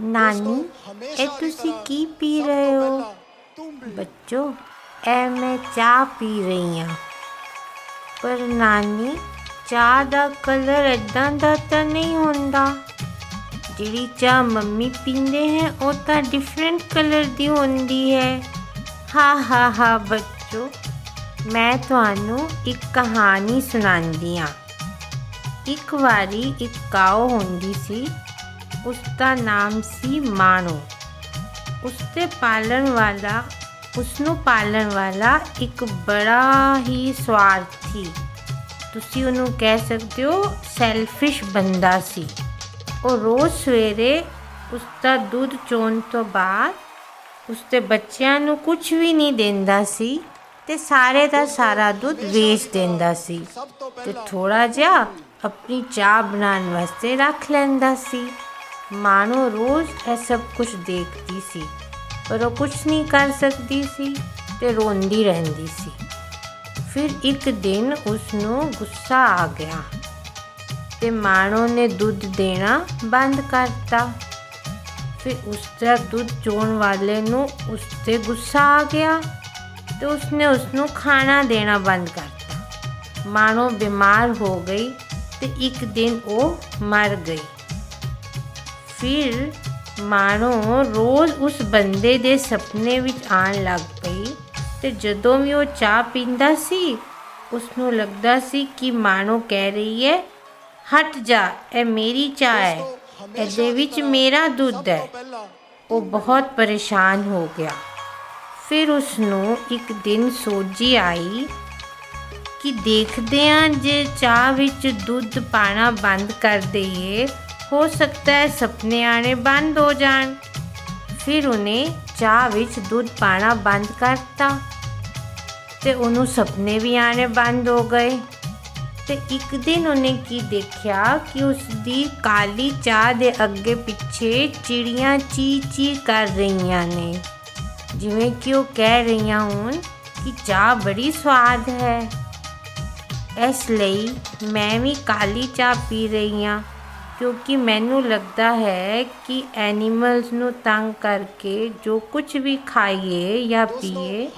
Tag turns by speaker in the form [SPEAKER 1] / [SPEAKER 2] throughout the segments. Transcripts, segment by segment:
[SPEAKER 1] ਨਾਨੀ, ਇਹ ਤੁਸੀਂ ਕੀ ਪੀ ਰਹੇ ਹੋ? ਬੱਚੋ, ਇਹ ਮੈਂ ਚਾਹ ਪੀ ਰਹੀ ਹਾਂ। ਪਰ ਨਾਨੀ, ਚਾਹ ਦਾ ਕਲਰ ਇਦਾਂ ਦਾ ਤਾਂ ਨਹੀਂ ਹੁੰਦਾ। ਜਿਹੜੀ ਚਾਹ ਮੰਮੀ ਪੀਂਦੇ ਹੈ, ਉਹ ਤਾਂ ਡਿਫਰੈਂਟ ਕਲਰ ਦੀ ਹੁੰਦੀ ਹੈ। ਹਾ ਹਾ ਹਾ, ਬੱਚੋ, ਮੈਂ ਤੁਹਾਨੂੰ ਇੱਕ ਕਹਾਣੀ ਸੁਣਾਉਂਦੀ ਹਾਂ। ਇੱਕ ਵਾਰੀ ਇੱਕ ਕਾਓ ਹੁੰਦੀ ਸੀ ਉਸ ਦਾ ਨਾਮ ਸੀ ਮਾਣੋ ਉਸ ਤੇ ਪਾਲਣ ਵਾਲਾ ਉਸ ਨੂੰ ਪਾਲਣ ਵਾਲਾ ਇੱਕ ਬੜਾ ਹੀ ਸਵਾਰਥੀ ਤੁਸੀਂ ਉਹਨੂੰ ਕਹਿ ਸਕਦੇ ਹੋ ਸੈਲਫਿਸ਼ ਬੰਦਾ ਸੀ। ਉਹ ਰੋਜ਼ ਸਵੇਰੇ ਉਸ ਦਾ ਦੁੱਧ ਚੋਣ ਤੋਂ ਬਾਅਦ ਉਸ ਦੇ ਬੱਚਿਆਂ ਨੂੰ ਕੁਝ ਵੀ ਨਹੀਂ ਦਿੰਦਾ ਸੀ ਤੇ ਸਾਰੇ ਦਾ ਸਾਰਾ ਦੁੱਧ ਵੇਚ ਦਿੰਦਾ ਸੀ ਤੇ ਥੋੜਾ ਜਿਹਾ ਆਪਣੀ ਚਾਹ ਬਣਾਉਣ ਵਾਸਤੇ ਰੱਖ ਲੈਂਦਾ ਸੀ। ਮਾਨੋ ਰੋਜ਼ ਇਹ ਸਭ ਕੁਝ ਦੇਖਦੀ ਸੀ, ਪਰ ਉਹ ਕੁਝ ਨਹੀਂ ਕਰ ਸਕਦੀ ਸੀ ਤੇ ਰੋਂਦੀ ਰਹਿੰਦੀ ਸੀ। ਫਿਰ ਇੱਕ ਦਿਨ ਉਸ ਨੂੰ ਗੁੱਸਾ ਆ ਗਿਆ ਤੇ ਮਾਨੋ ਨੇ ਦੁੱਧ ਦੇਣਾ ਬੰਦ ਕਰਤਾ। ਫਿਰ ਉਸ ਦਾ ਦੁੱਧ ਚੋਣ ਵਾਲੇ ਨੂੰ ਉਸ ਤੇ ਗੁੱਸਾ ਆ ਗਿਆ ਤੇ ਉਸਨੇ ਉਸ ਨੂੰ ਖਾਣਾ ਦੇਣਾ ਬੰਦ ਕਰਤਾ। ਮਾਨੋ ਬਿਮਾਰ ਹੋ ਗਈ ਤੇ ਇੱਕ ਦਿਨ ਉਹ ਮਰ ਗਈ। ਫਿਰ ਮਾਨੋ ਰੋਜ਼ ਉਸ ਬੰਦੇ ਦੇ ਸੁਪਨੇ ਵਿੱਚ ਆਣ ਲੱਗ ਪਈ ਤੇ ਜਦੋਂ ਵੀ ਉਹ ਚਾਹ ਪੀਂਦਾ ਸੀ ਉਸ ਨੂੰ ਲੱਗਦਾ ਸੀ ਕਿ ਮਾਨੋ ਕਹਿ ਰਹੀ ਹੈ, ਹਟ ਜਾ, ਇਹ ਮੇਰੀ ਚਾਹ ਹੈ, ਇਹਦੇ ਵਿੱਚ ਮੇਰਾ ਦੁੱਧ ਹੈ। ਉਹ ਬਹੁਤ ਪਰੇਸ਼ਾਨ ਹੋ ਗਿਆ। ਫਿਰ ਉਸ ਨੂੰ ਇੱਕ ਦਿਨ ਸੋਝੀ ਆਈ ਕਿ ਦੇਖਦੇ ਹਾਂ ਜੇ ਚਾਹ ਵਿੱਚ ਦੁੱਧ ਪਾਣਾ ਬੰਦ ਕਰ ਦਈਏ ਹੋ ਸਕਦਾ ਹੈ ਸੁਪਨੇ ਆਣੇ ਬੰਦ ਹੋ ਜਾਣ। ਫਿਰ ਉਹਨੇ ਚਾਹ ਵਿੱਚ ਦੁੱਧ ਪਾਣਾ ਬੰਦ ਕਰਤਾ ਤੇ ਉਹਨੂੰ ਸੁਪਨੇ ਵੀ ਆਣੇ ਬੰਦ ਹੋ ਗਏ। ਤੇ ਇੱਕ ਦਿਨ ਉਹਨੇ ਕੀ ਦੇਖਿਆ ਕਿ ਉਸ ਦੀ ਕਾਲੀ ਚਾਹ ਦੇ ਅੱਗੇ ਪਿੱਛੇ ਚਿੜੀਆਂ ਚੀ ਚੀ ਕਰ ਰਹੀਆਂ ਨੇ। ਜਿਵੇਂ ਕਿ ਉਹ ਕਹਿ ਰਹੀਆਂ ਹੋਣ ਕਿ ਚਾਹ ਬੜੀ ਸਵਾਦ ਹੈ। ਇਸ ਲਈ ਮੈਂ ਵੀ ਕਾਲੀ ਚਾਹ ਪੀ ਰਹੀ ਹਾਂ। ਕਿਉਂਕਿ ਮੈਨੂੰ ਲੱਗਦਾ ਹੈ ਕਿ ਐਨੀਮਲਸ ਨੂੰ ਤੰਗ ਕਰਕੇ ਜੋ ਕੁਝ ਵੀ ਖਾਈਏ ਜਾਂ ਪੀਏ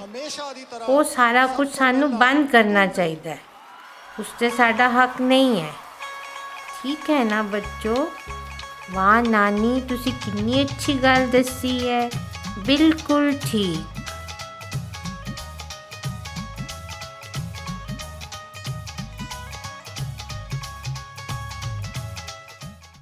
[SPEAKER 1] ਉਹ ਸਾਰਾ ਕੁਝ ਸਾਨੂੰ ਬੰਦ ਕਰਨਾ ਚਾਹੀਦਾ ਹੈ। ਉਸ ਤੇ ਸਾਡਾ ਹੱਕ ਨਹੀਂ ਹੈ। ਠੀਕ ਹੈ ਨਾ ਬੱਚੋ? ਵਾਹ ਨਾਨੀ ਤੁਸੀਂ ਕਿੰਨੀ ਅੱਛੀ ਗੱਲ ਦੱਸੀ ਹੈ। ਬਿਲਕੁਲ ਠੀਕ।